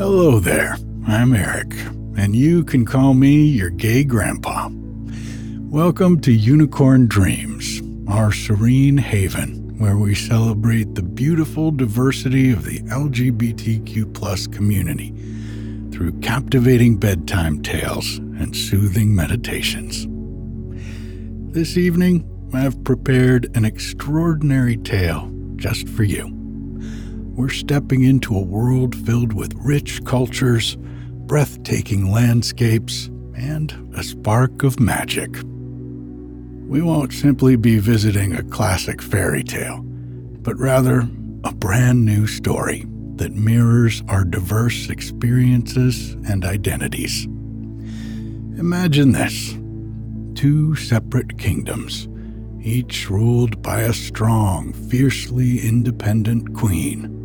Hello there, I'm Eric, and you can call me your gay grandpa. Welcome to Unicorn Dreams, our serene haven where we celebrate the beautiful diversity of the LGBTQ plus community through captivating bedtime tales and soothing meditations. This evening, I've prepared an extraordinary tale just for you. We're stepping into a world filled with rich cultures, breathtaking landscapes, and a spark of magic. We won't simply be visiting a classic fairy tale, but rather a brand new story that mirrors our diverse experiences and identities. Imagine this two separate kingdoms, each ruled by a strong, fiercely independent queen.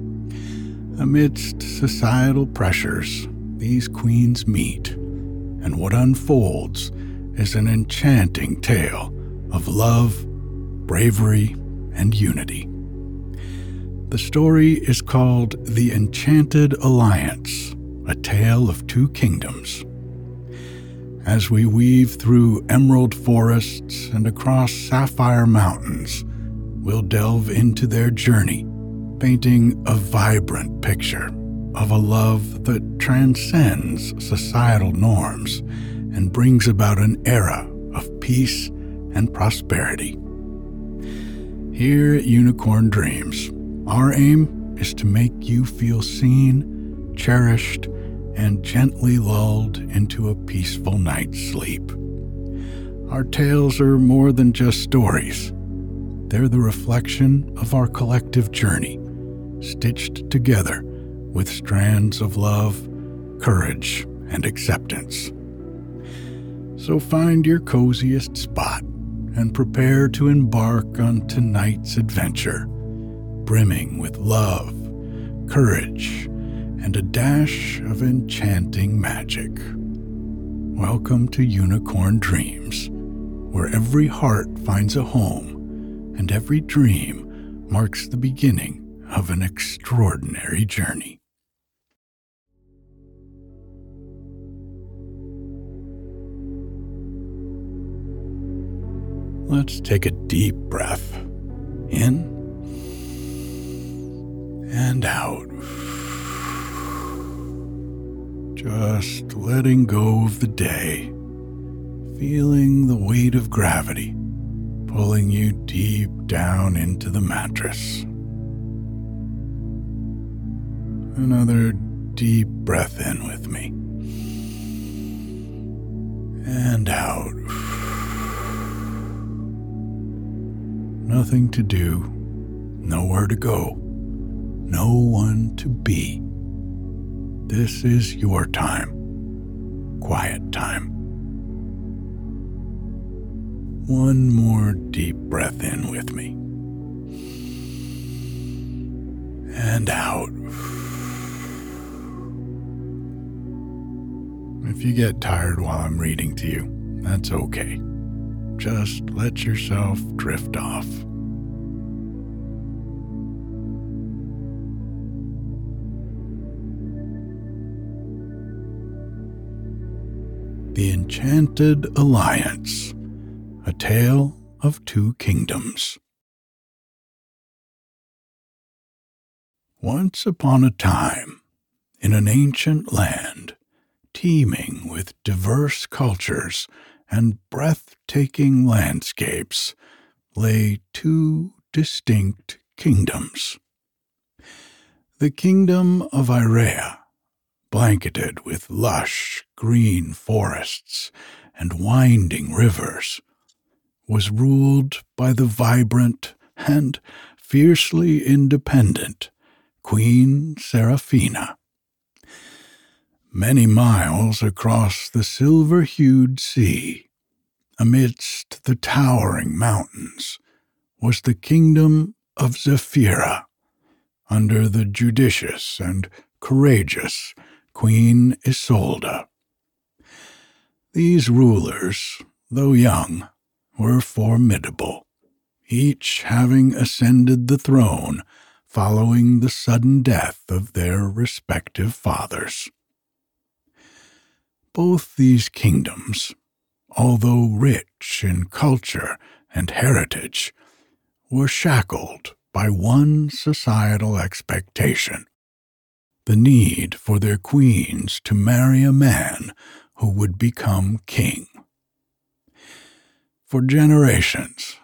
Amidst societal pressures, these queens meet, and what unfolds is an enchanting tale of love, bravery, and unity. The story is called The Enchanted Alliance, a tale of two kingdoms. As we weave through emerald forests and across sapphire mountains, we'll delve into their journey, painting a vibrant picture of a love that transcends societal norms and brings about an era of peace and prosperity. Here at Unicorn Dreams, our aim is to make you feel seen, cherished, and gently lulled into a peaceful night's sleep. Our tales are more than just stories, they're the reflection of our collective journey, stitched together with strands of love, courage, and acceptance. So find your coziest spot and prepare to embark on tonight's adventure, brimming with love, courage, and a dash of enchanting magic. Welcome to Unicorn Dreams, where every heart finds a home and every dream marks the beginning of an extraordinary journey. Let's take a deep breath in and out. Just letting go of the day, feeling the weight of gravity pulling you deep down into the mattress. Another deep breath in with me. And out. Nothing to do, nowhere to go, no one to be. This is your time. Quiet time. One more deep breath in with me. And out. If you get tired while I'm reading to you, that's okay. Just let yourself drift off. The Enchanted Alliance A Tale of Two Kingdoms. Once upon a time, in an ancient land, teeming with diverse cultures and breathtaking landscapes, lay two distinct kingdoms. The kingdom of Irea blanketed with lush green forests and winding rivers, was ruled by the vibrant and fiercely independent Queen Seraphina. Many miles across the silver hued sea, amidst the towering mountains, was the kingdom of Zephira, under the judicious and courageous Queen Isolde. These rulers, though young, were formidable, each having ascended the throne following the sudden death of their respective fathers. Both these kingdoms, although rich in culture and heritage, were shackled by one societal expectation the need for their queens to marry a man who would become king. For generations,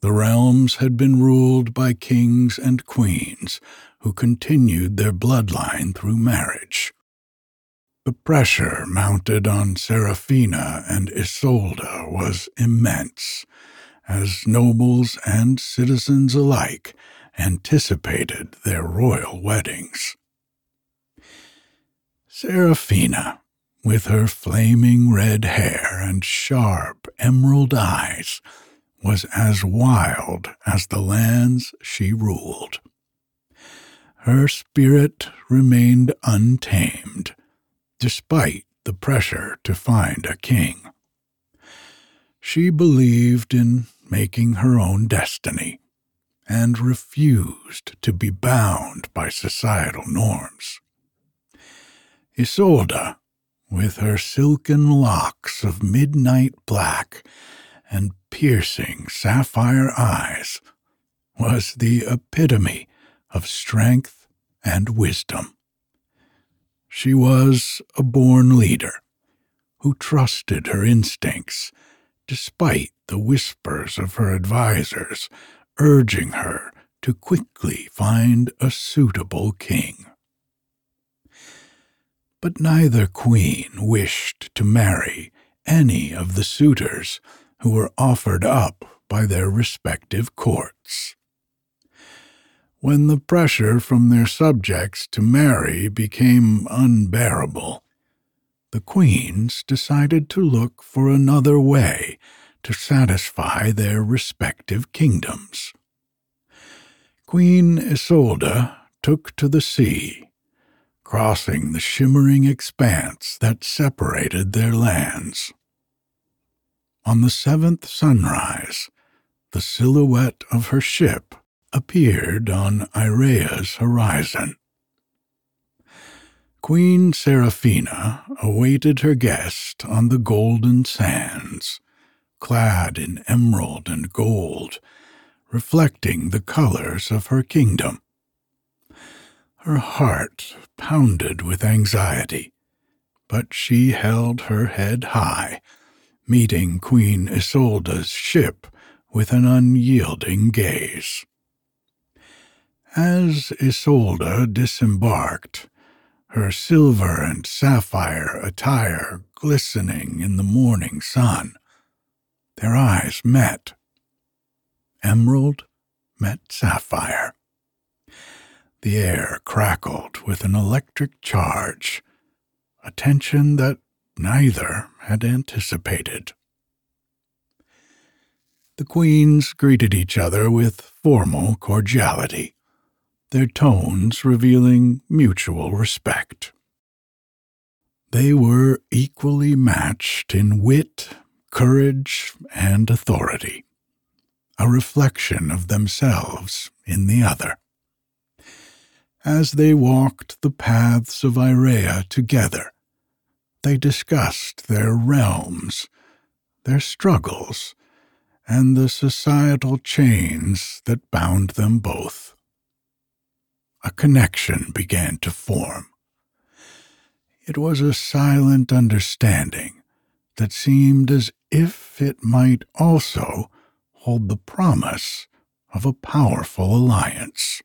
the realms had been ruled by kings and queens who continued their bloodline through marriage. The pressure mounted on Seraphina and Isolde was immense, as nobles and citizens alike anticipated their royal weddings. Seraphina, with her flaming red hair and sharp emerald eyes, was as wild as the lands she ruled. Her spirit remained untamed, despite the pressure to find a king. She believed in making her own destiny and refused to be bound by societal norms. Isolde, with her silken locks of midnight black and piercing sapphire eyes, was the epitome of strength and wisdom. She was a born leader who trusted her instincts despite the whispers of her advisers urging her to quickly find a suitable king. But neither queen wished to marry any of the suitors who were offered up by their respective courts. When the pressure from their subjects to marry became unbearable, the queens decided to look for another way to satisfy their respective kingdoms. Queen Isolde took to the sea, crossing the shimmering expanse that separated their lands. On the seventh sunrise, the silhouette of her ship appeared on Irea's horizon. Queen Seraphina awaited her guest on the golden sands, clad in emerald and gold, reflecting the colors of her kingdom. Her heart pounded with anxiety, but she held her head high meeting Queen Isolde's ship with an unyielding gaze. As Isolde disembarked, her silver and sapphire attire glistening in the morning sun, their eyes met. Emerald met sapphire. The air crackled with an electric charge, a tension that neither had anticipated. The queens greeted each other with formal cordiality, their tones revealing mutual respect. They were equally matched in wit, courage, and authority, a reflection of themselves in the other. As they walked the paths of Irea together, they discussed their realms, their struggles, and the societal chains that bound them both. A connection began to form. It was a silent understanding that seemed as if it might also hold the promise of a powerful alliance.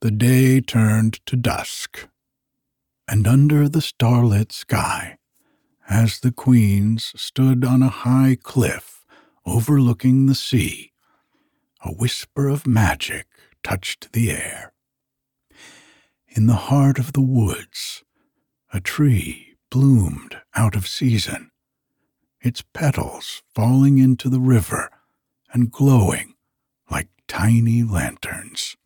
The day turned to dusk and under the starlit sky, as the queens stood on a high cliff overlooking the sea, a whisper of magic touched the air. In the heart of the woods, a tree bloomed out of season, its petals falling into the river and glowing like tiny lanterns.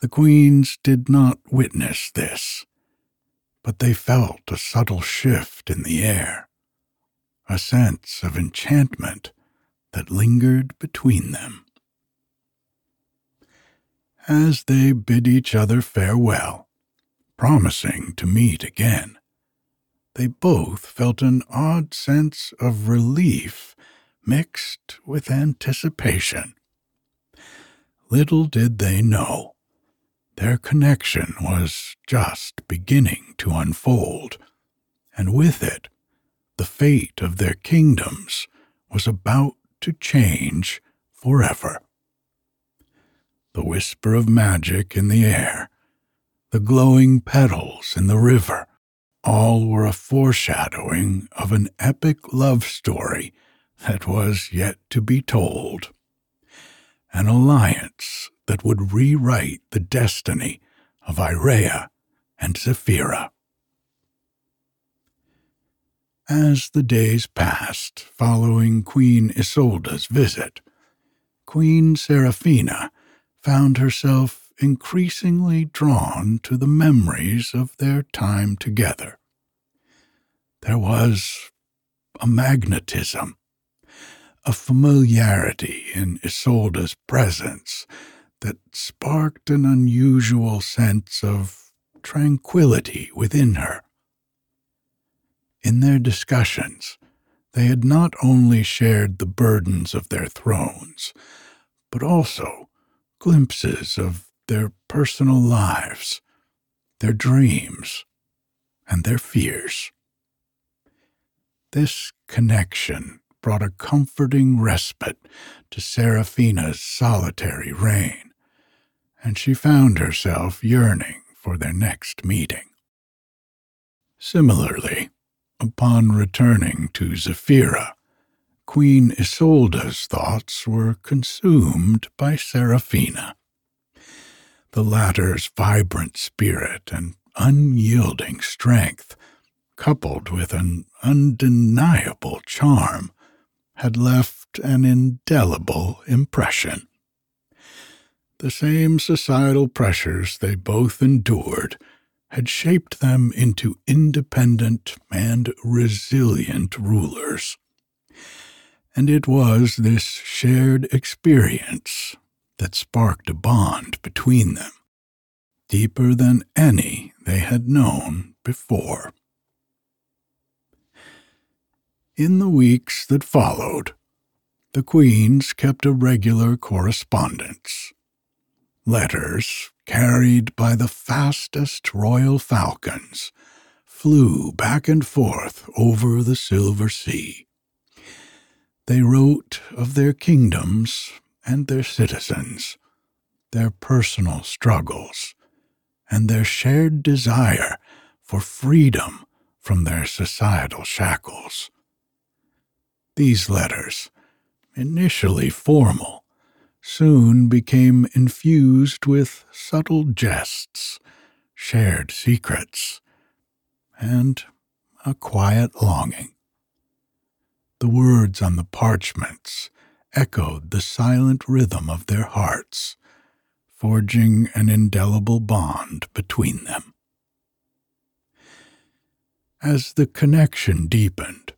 The queens did not witness this, but they felt a subtle shift in the air, a sense of enchantment that lingered between them. As they bid each other farewell, promising to meet again. They both felt an odd sense of relief mixed with anticipation. Little did they know, their connection was just beginning to unfold, and with it, the fate of their kingdoms was about to change forever the whisper of magic in the air, the glowing petals in the river, all were a foreshadowing of an epic love story that was yet to be told. An alliance that would rewrite the destiny of Irea and Zephira. As the days passed following Queen Isolde's visit, Queen Seraphina found herself increasingly drawn to the memories of their time together. There was a magnetism, a familiarity in Isolde's presence that sparked an unusual sense of tranquility within her. In their discussions, they had not only shared the burdens of their thrones, but also glimpses of their personal lives, their dreams, and their fears. This connection brought a comforting respite to Seraphina's solitary reign, and she found herself yearning for their next meeting. Similarly, upon returning to Zephira, Queen Isolde's thoughts were consumed by Seraphina. The latter's vibrant spirit and unyielding strength, coupled with an undeniable charm, had left an indelible impression. The same societal pressures they both endured had shaped them into independent and resilient rulers and it was this shared experience that sparked a bond between them, deeper than any they had known before. In the weeks that followed, the queens kept a regular correspondence. Letters, carried by the fastest royal falcons, flew back and forth over the silver sea they wrote of their kingdoms and their citizens, their personal struggles, and their shared desire for freedom from their societal shackles. These letters, initially formal, soon became infused with subtle jests, shared secrets, and a quiet longing the words on the parchments echoed the silent rhythm of their hearts, forging an indelible bond between them. As the connection deepened,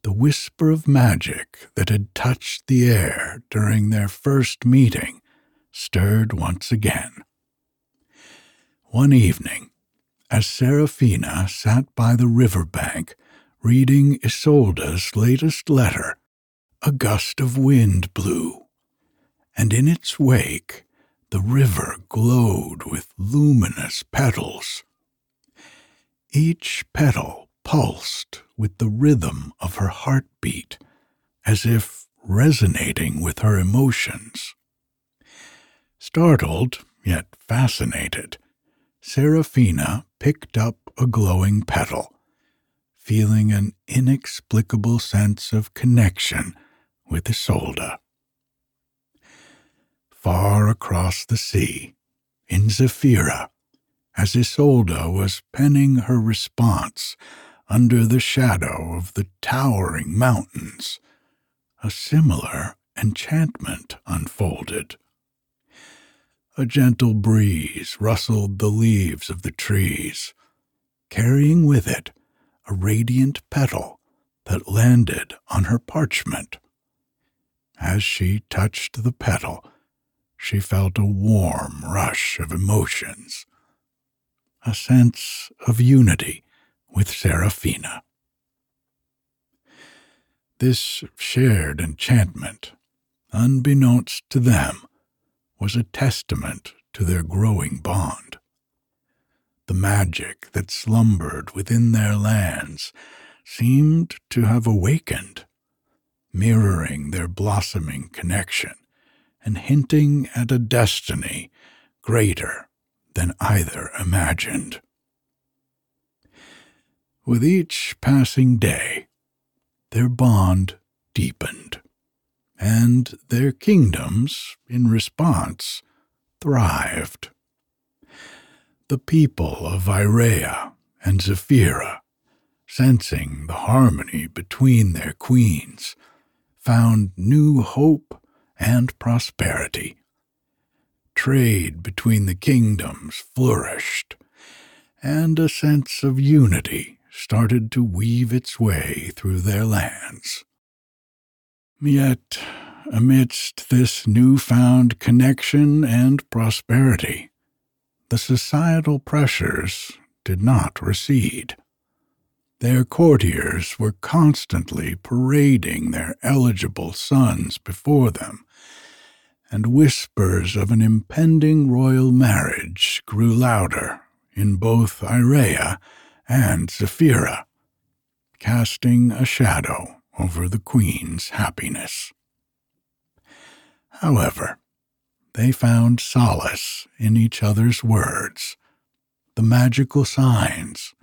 the whisper of magic that had touched the air during their first meeting stirred once again. One evening, as Seraphina sat by the river bank reading Isolde's latest letter, a gust of wind blew, and in its wake the river glowed with luminous petals. Each petal pulsed with the rhythm of her heartbeat, as if resonating with her emotions. Startled, yet fascinated, Seraphina picked up a glowing petal feeling an inexplicable sense of connection with Isolde. Far across the sea, in Zephira, as Isolde was penning her response under the shadow of the towering mountains, a similar enchantment unfolded. A gentle breeze rustled the leaves of the trees, carrying with it a radiant petal that landed on her parchment. As she touched the petal, she felt a warm rush of emotions, a sense of unity with Seraphina. This shared enchantment, unbeknownst to them, was a testament to their growing bond. The magic that slumbered within their lands seemed to have awakened, mirroring their blossoming connection and hinting at a destiny greater than either imagined. With each passing day, their bond deepened, and their kingdoms, in response, thrived. The people of Irea and Zephyra, sensing the harmony between their queens, found new hope and prosperity. Trade between the kingdoms flourished, and a sense of unity started to weave its way through their lands. Yet, amidst this newfound connection and prosperity, the societal pressures did not recede. Their courtiers were constantly parading their eligible sons before them, and whispers of an impending royal marriage grew louder in both Irea and Zephyra, casting a shadow over the queen's happiness. However, they found solace in each other's words, the magical signs,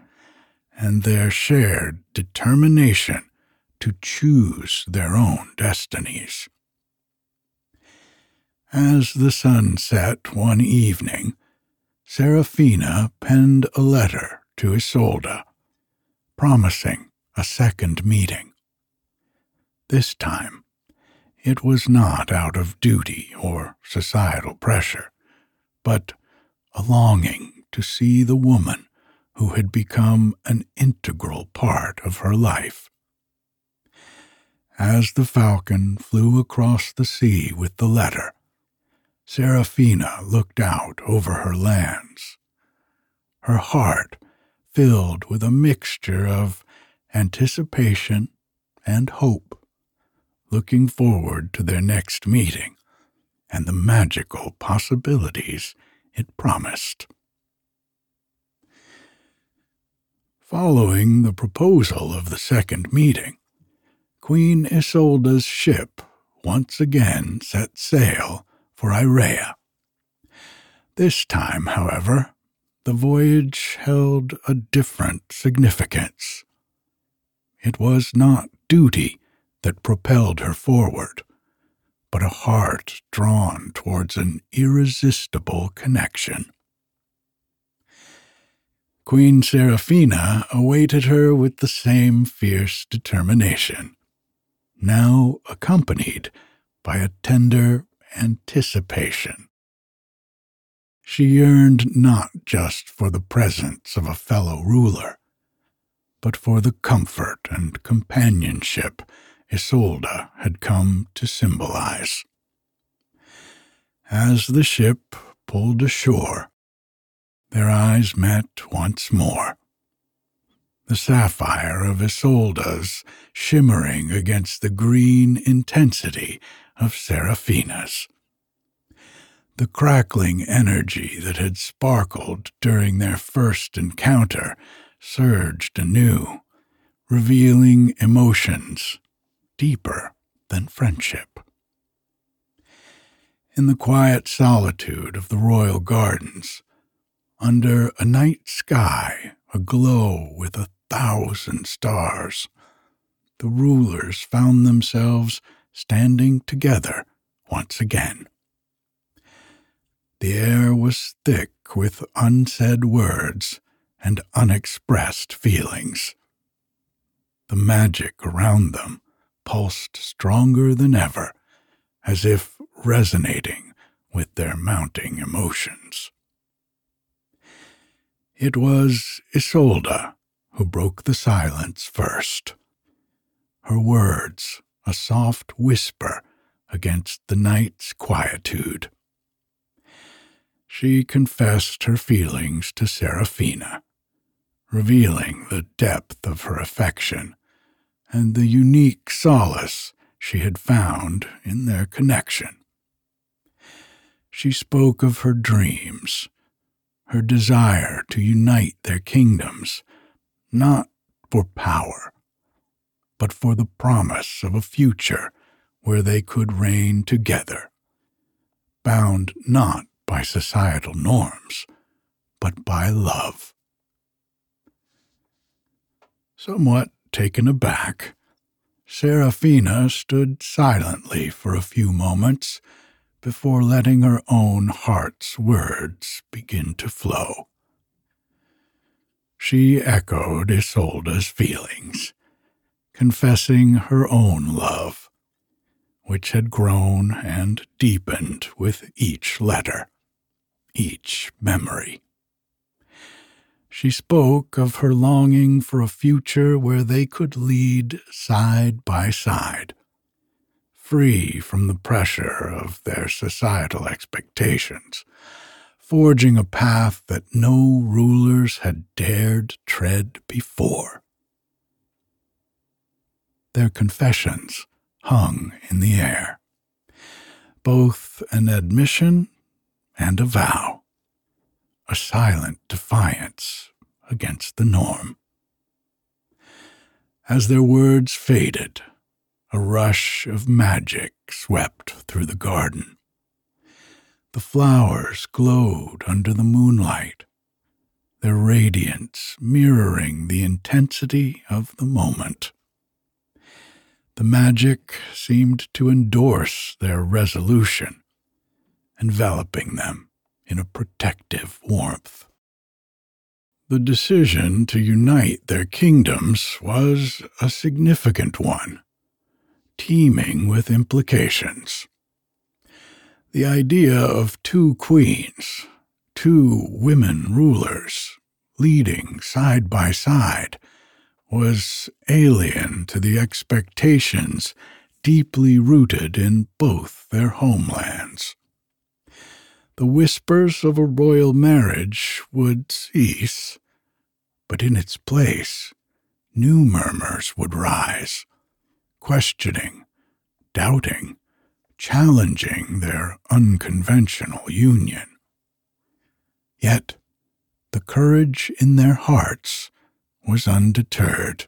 and their shared determination to choose their own destinies. As the sun set one evening, Seraphina penned a letter to Isolde, promising a second meeting. This time, it was not out of duty or societal pressure, but a longing to see the woman who had become an integral part of her life. As the falcon flew across the sea with the letter, Seraphina looked out over her lands. Her heart filled with a mixture of anticipation and hope, looking forward to their next meeting and the magical possibilities it promised. Following the proposal of the second meeting, Queen Isolde's ship once again set sail for Irea. This time, however, the voyage held a different significance. It was not duty that propelled her forward, but a heart drawn towards an irresistible connection. Queen Seraphina awaited her with the same fierce determination, now accompanied by a tender anticipation. She yearned not just for the presence of a fellow ruler, but for the comfort and companionship Isolde had come to symbolize. As the ship pulled ashore, their eyes met once more. The sapphire of Isolde's shimmering against the green intensity of Seraphina's the crackling energy that had sparkled during their first encounter surged anew, revealing emotions deeper than friendship. In the quiet solitude of the royal gardens, under a night sky aglow with a thousand stars, the rulers found themselves standing together once again. The air was thick with unsaid words and unexpressed feelings. The magic around them pulsed stronger than ever, as if resonating with their mounting emotions. It was Isolde who broke the silence first. Her words, a soft whisper against the night's quietude. she confessed her feelings to Seraphina, revealing the depth of her affection and the unique solace she had found in their connection. She spoke of her dreams, her desire to unite their kingdoms, not for power, but for the promise of a future where they could reign together, bound not by societal norms, but by love. Somewhat taken aback, Seraphina stood silently for a few moments before letting her own heart's words begin to flow. She echoed Isolde's feelings, confessing her own love, which had grown and deepened with each letter each memory. She spoke of her longing for a future where they could lead side by side, free from the pressure of their societal expectations, forging a path that no rulers had dared tread before. Their confessions hung in the air, both an admission and a vow, a silent defiance against the norm. As their words faded, a rush of magic swept through the garden. The flowers glowed under the moonlight, their radiance mirroring the intensity of the moment. The magic seemed to endorse their resolution enveloping them in a protective warmth. The decision to unite their kingdoms was a significant one, teeming with implications. The idea of two queens, two women rulers, leading side by side, was alien to the expectations deeply rooted in both their homelands the whispers of a royal marriage would cease, but in its place, new murmurs would rise, questioning, doubting, challenging their unconventional union. Yet, the courage in their hearts was undeterred.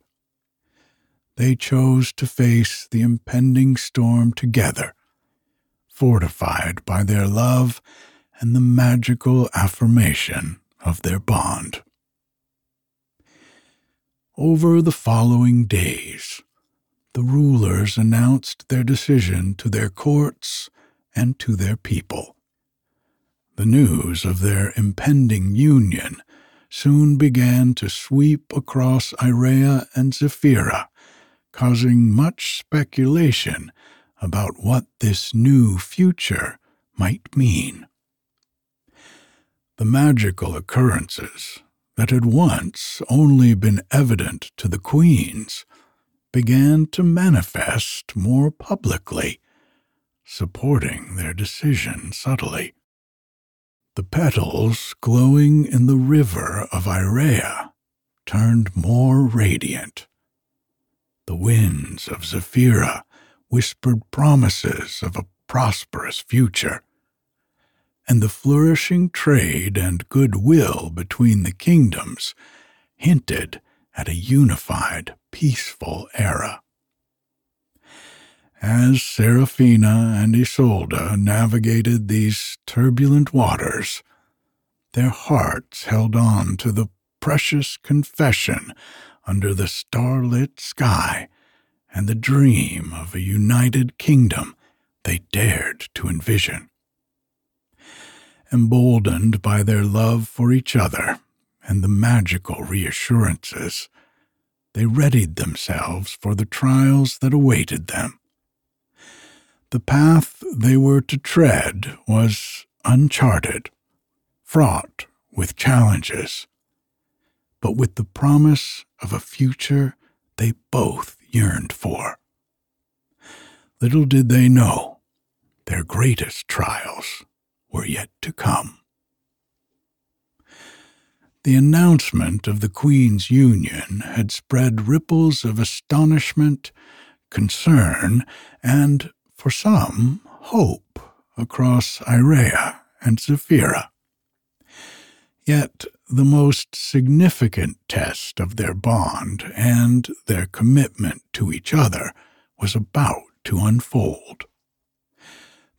They chose to face the impending storm together, fortified by their love and the magical affirmation of their bond. Over the following days, the rulers announced their decision to their courts and to their people. The news of their impending union soon began to sweep across Irea and Zephyra, causing much speculation about what this new future might mean the magical occurrences that had once only been evident to the queens began to manifest more publicly, supporting their decision subtly. The petals glowing in the river of Irea turned more radiant. The winds of Zephyra whispered promises of a prosperous future and the flourishing trade and goodwill between the kingdoms hinted at a unified, peaceful era. As Seraphina and Isolde navigated these turbulent waters, their hearts held on to the precious confession under the starlit sky and the dream of a united kingdom they dared to envision emboldened by their love for each other and the magical reassurances, they readied themselves for the trials that awaited them. The path they were to tread was uncharted, fraught with challenges, but with the promise of a future they both yearned for. Little did they know their greatest trials were yet to come. The announcement of the Queen's union had spread ripples of astonishment, concern, and, for some, hope across Irea and Zephyra. Yet the most significant test of their bond and their commitment to each other was about to unfold.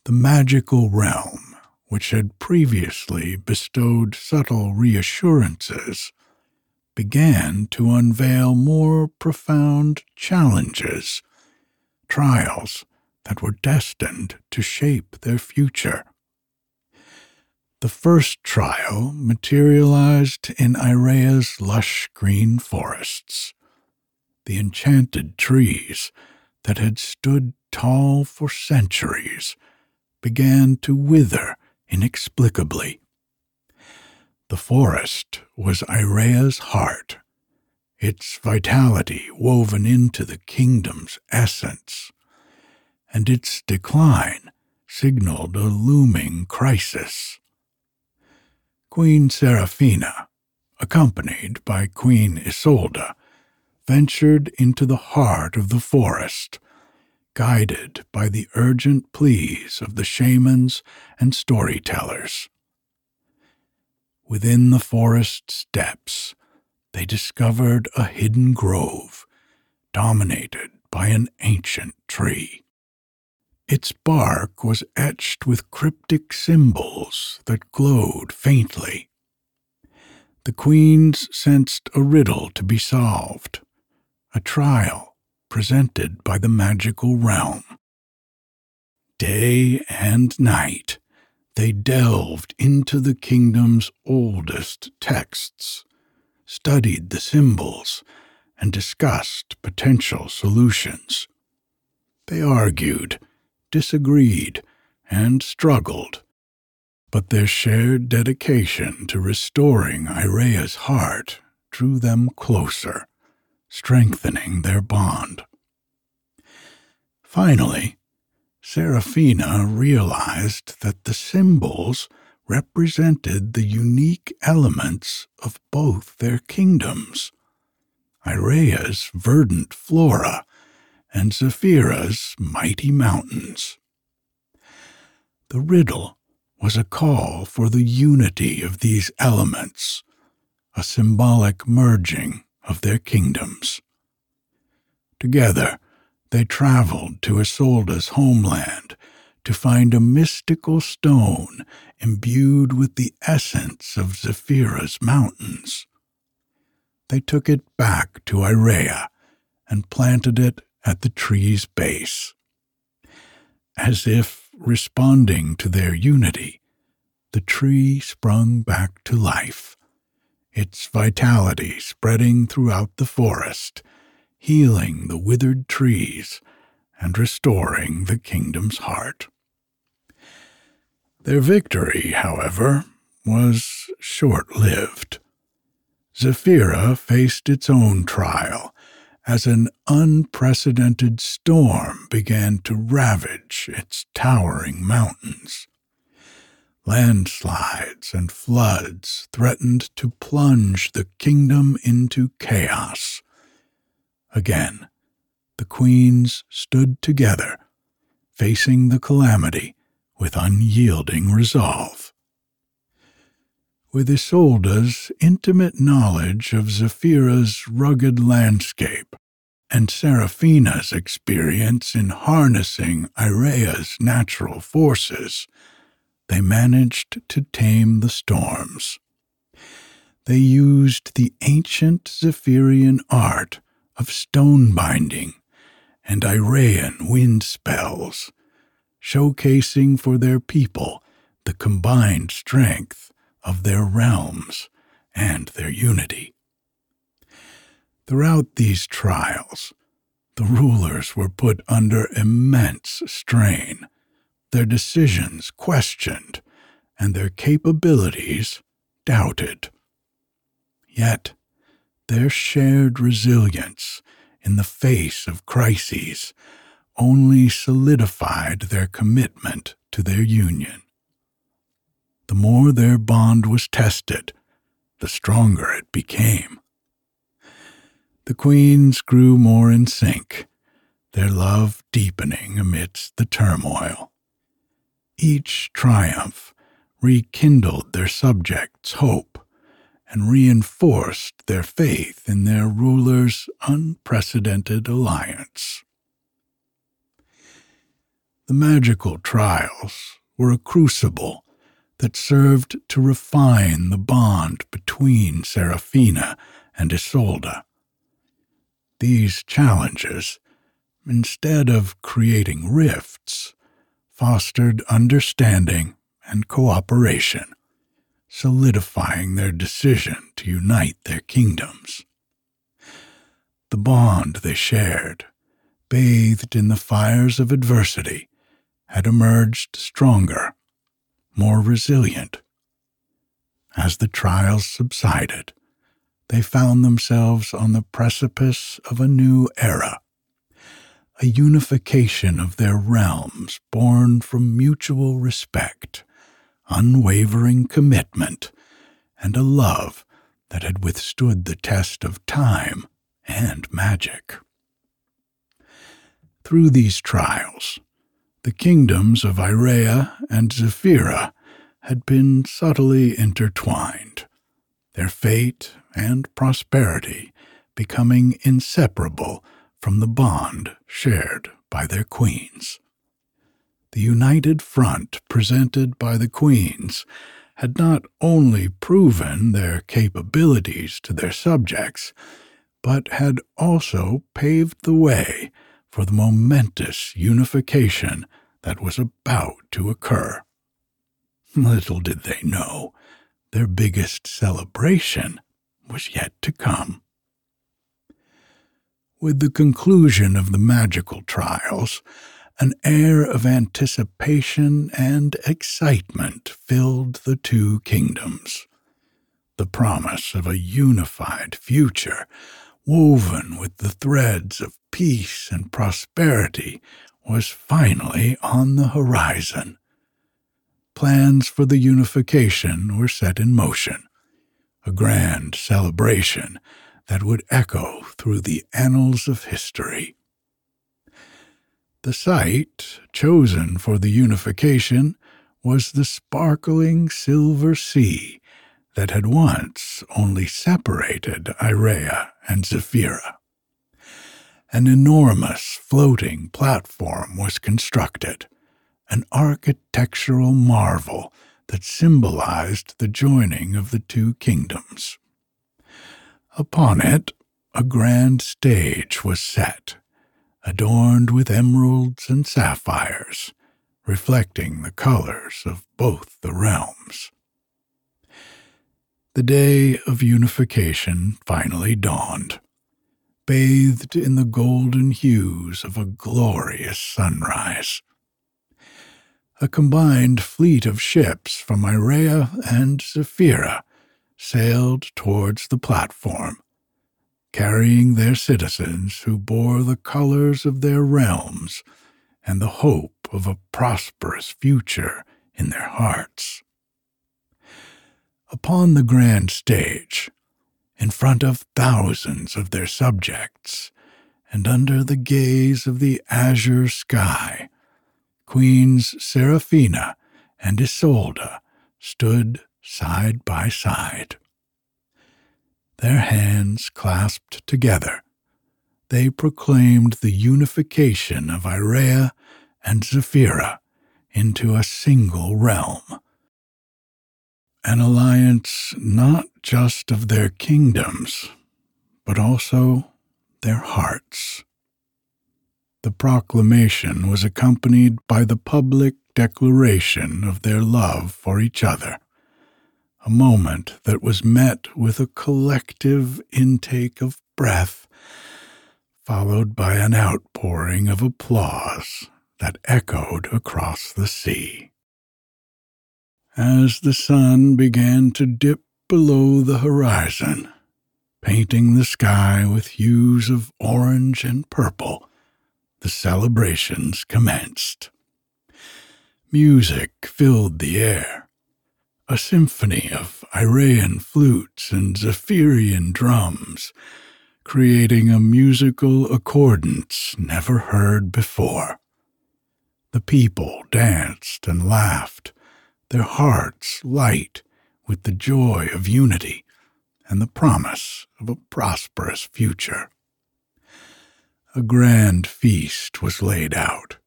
The magical realm, which had previously bestowed subtle reassurances, began to unveil more profound challenges, trials that were destined to shape their future. The first trial materialized in Irea's lush green forests. The enchanted trees that had stood tall for centuries began to wither inexplicably. The forest was Irea's heart, its vitality woven into the kingdom's essence, and its decline signaled a looming crisis. Queen Seraphina, accompanied by Queen Isolde, ventured into the heart of the forest, guided by the urgent pleas of the shamans and storytellers. Within the forest's depths, they discovered a hidden grove dominated by an ancient tree. Its bark was etched with cryptic symbols that glowed faintly. The queens sensed a riddle to be solved, a trial presented by the magical realm. Day and night, they delved into the kingdom's oldest texts, studied the symbols, and discussed potential solutions. They argued disagreed, and struggled, but their shared dedication to restoring Irea's heart drew them closer, strengthening their bond. Finally, Seraphina realized that the symbols represented the unique elements of both their kingdoms. Irea's verdant flora and Zephyra's mighty mountains. The riddle was a call for the unity of these elements, a symbolic merging of their kingdoms. Together, they traveled to Isolde's homeland to find a mystical stone imbued with the essence of Zephyra's mountains. They took it back to Irea and planted it at the tree's base. As if responding to their unity, the tree sprung back to life, its vitality spreading throughout the forest, healing the withered trees and restoring the kingdom's heart. Their victory, however, was short lived. Zephyra faced its own trial as an unprecedented storm began to ravage its towering mountains. Landslides and floods threatened to plunge the kingdom into chaos. Again, the queens stood together, facing the calamity with unyielding resolve. With Isolde's intimate knowledge of Zephyra's rugged landscape and Seraphina's experience in harnessing Irea's natural forces, they managed to tame the storms. They used the ancient Zephyrian art of stone binding and Irean wind spells, showcasing for their people the combined strength of their realms and their unity. Throughout these trials, the rulers were put under immense strain, their decisions questioned, and their capabilities doubted. Yet, their shared resilience in the face of crises only solidified their commitment to their union. The more their bond was tested, the stronger it became. The queens grew more in sync, their love deepening amidst the turmoil. Each triumph rekindled their subjects' hope and reinforced their faith in their ruler's unprecedented alliance. The magical trials were a crucible that served to refine the bond between Seraphina and Isolde. These challenges, instead of creating rifts, fostered understanding and cooperation, solidifying their decision to unite their kingdoms. The bond they shared, bathed in the fires of adversity, had emerged stronger, more resilient. As the trials subsided, they found themselves on the precipice of a new era a unification of their realms born from mutual respect, unwavering commitment, and a love that had withstood the test of time and magic. Through these trials, the kingdoms of Irea and Zephyra had been subtly intertwined, their fate and prosperity becoming inseparable from the bond shared by their queens. The united front presented by the queens had not only proven their capabilities to their subjects, but had also paved the way for the momentous unification that was about to occur. Little did they know, their biggest celebration was yet to come. With the conclusion of the magical trials, an air of anticipation and excitement filled the two kingdoms. The promise of a unified future, woven with the threads of peace and prosperity, was finally on the horizon. Plans for the unification were set in motion. A grand celebration that would echo through the annals of history. The site chosen for the unification was the sparkling silver sea that had once only separated Irea and Zephyra. An enormous floating platform was constructed, an architectural marvel that symbolized the joining of the two kingdoms. Upon it, a grand stage was set, adorned with emeralds and sapphires, reflecting the colors of both the realms. The day of unification finally dawned, bathed in the golden hues of a glorious sunrise. A combined fleet of ships from Irea and Zephyra sailed towards the platform, carrying their citizens who bore the colors of their realms and the hope of a prosperous future in their hearts. Upon the grand stage, in front of thousands of their subjects, and under the gaze of the azure sky, Queens Seraphina and Isolde stood side by side. Their hands clasped together, they proclaimed the unification of Irea and Zephyra into a single realm. An alliance not just of their kingdoms, but also their hearts. The proclamation was accompanied by the public declaration of their love for each other a moment that was met with a collective intake of breath, followed by an outpouring of applause that echoed across the sea. As the sun began to dip below the horizon, painting the sky with hues of orange and purple, the celebrations commenced. Music filled the air a symphony of Iraean flutes and Zephyrian drums, creating a musical accordance never heard before. The people danced and laughed, their hearts light with the joy of unity and the promise of a prosperous future. A grand feast was laid out,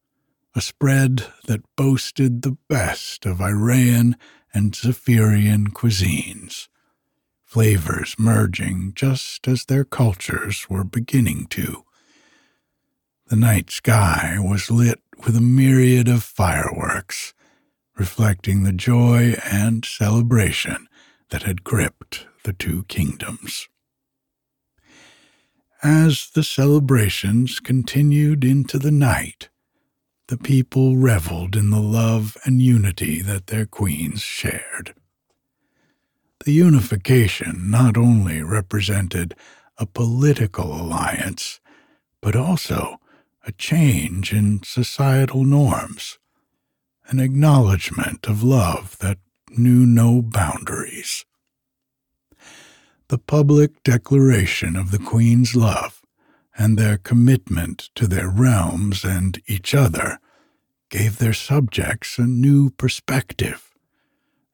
a spread that boasted the best of Iraean and Zephyrian cuisines, flavors merging just as their cultures were beginning to. The night sky was lit with a myriad of fireworks, reflecting the joy and celebration that had gripped the two kingdoms. As the celebrations continued into the night, the people reveled in the love and unity that their queens shared. The unification not only represented a political alliance, but also a change in societal norms, an acknowledgement of love that knew no boundaries. The public declaration of the Queen's love and their commitment to their realms and each other gave their subjects a new perspective,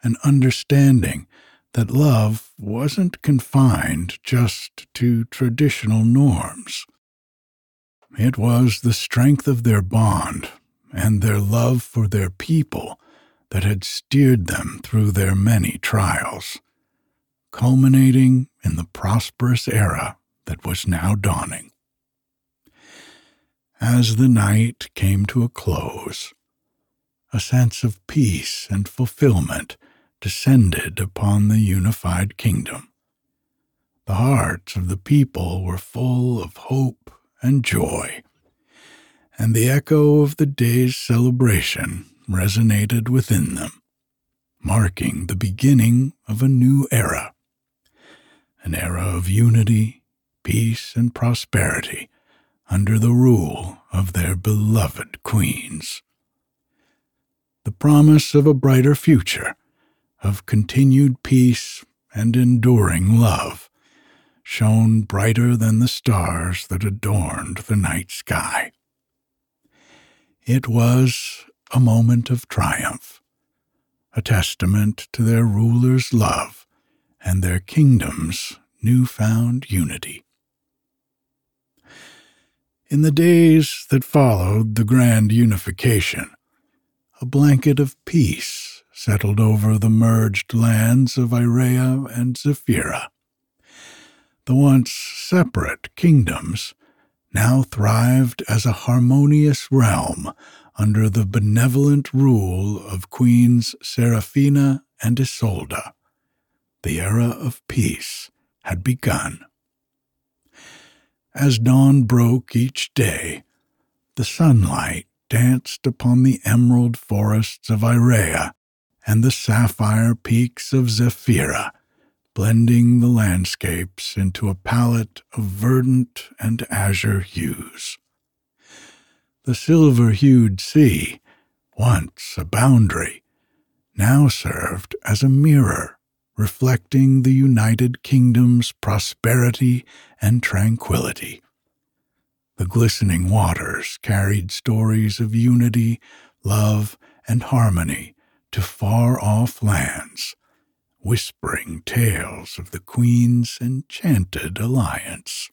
an understanding that love wasn't confined just to traditional norms. It was the strength of their bond and their love for their people that had steered them through their many trials, culminating in the prosperous era that was now dawning. As the night came to a close, a sense of peace and fulfillment descended upon the unified kingdom. The hearts of the people were full of hope and joy, and the echo of the day's celebration resonated within them, marking the beginning of a new era, an era of unity, peace, and prosperity under the rule of their beloved queens. The promise of a brighter future, of continued peace and enduring love, shone brighter than the stars that adorned the night sky. It was a moment of triumph, a testament to their ruler's love and their kingdom's newfound unity. In the days that followed the grand unification, a blanket of peace settled over the merged lands of Irea and Zephyra. The once separate kingdoms now thrived as a harmonious realm under the benevolent rule of Queens Seraphina and Isolde. The era of peace had begun. As dawn broke each day, the sunlight danced upon the emerald forests of Irea and the sapphire peaks of Zephyra, blending the landscapes into a palette of verdant and azure hues. The silver hued sea, once a boundary, now served as a mirror reflecting the United Kingdom's prosperity and tranquility. The glistening waters carried stories of unity, love, and harmony to far off lands, whispering tales of the Queen's enchanted alliance.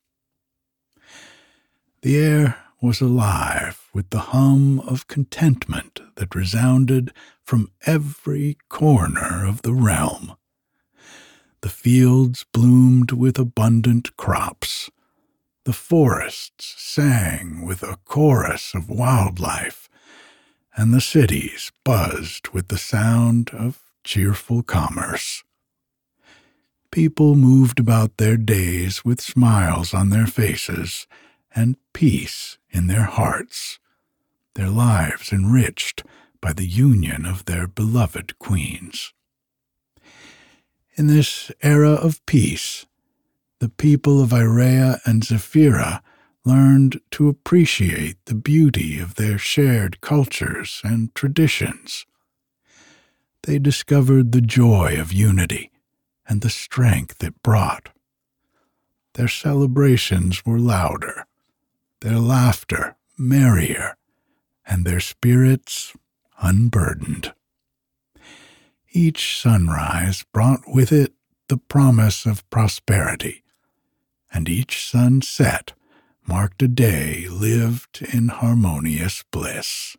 The air was alive with the hum of contentment that resounded from every corner of the realm. The fields bloomed with abundant crops. The forests sang with a chorus of wildlife, and the cities buzzed with the sound of cheerful commerce. People moved about their days with smiles on their faces and peace in their hearts, their lives enriched by the union of their beloved queens. In this era of peace, the people of Irea and Zephyra learned to appreciate the beauty of their shared cultures and traditions. they discovered the joy of unity and the strength it brought. Their celebrations were louder, their laughter merrier, and their spirits unburdened. Each sunrise brought with it the promise of prosperity, and each sunset marked a day lived in harmonious bliss.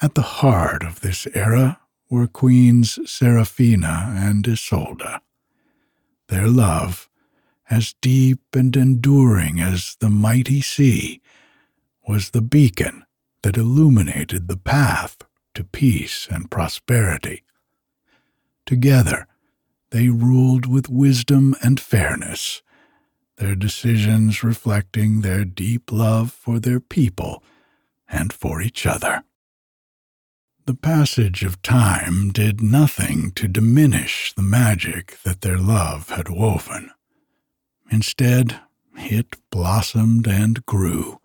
At the heart of this era were Queens Seraphina and Isolde. Their love, as deep and enduring as the mighty sea, was the beacon that illuminated the path to peace and prosperity. Together, they ruled with wisdom and fairness, their decisions reflecting their deep love for their people and for each other. The passage of time did nothing to diminish the magic that their love had woven. Instead, it blossomed and grew,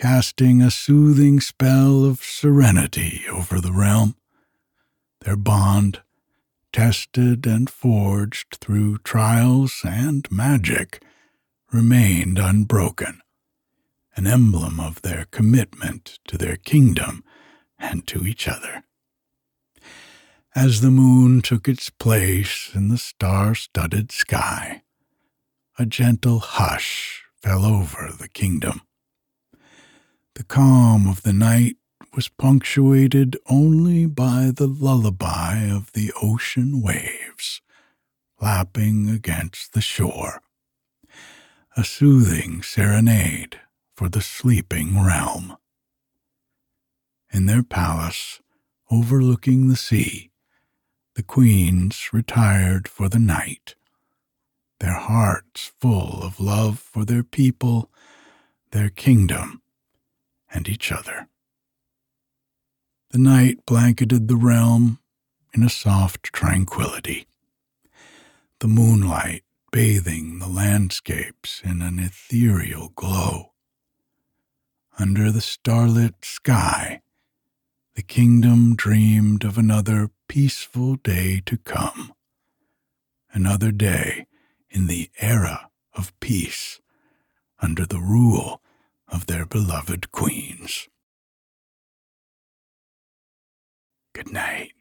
casting a soothing spell of serenity over the realm. Their bond, tested and forged through trials and magic, remained unbroken, an emblem of their commitment to their kingdom and to each other. As the moon took its place in the star studded sky, a gentle hush fell over the kingdom. The calm of the night was punctuated only by the lullaby of the ocean waves lapping against the shore, a soothing serenade for the sleeping realm. In their palace overlooking the sea, the queens retired for the night, their hearts full of love for their people, their kingdom, and each other. The night blanketed the realm in a soft tranquility, the moonlight bathing the landscapes in an ethereal glow. Under the starlit sky, the kingdom dreamed of another peaceful day to come, another day in the era of peace under the rule of their beloved queens. Good night.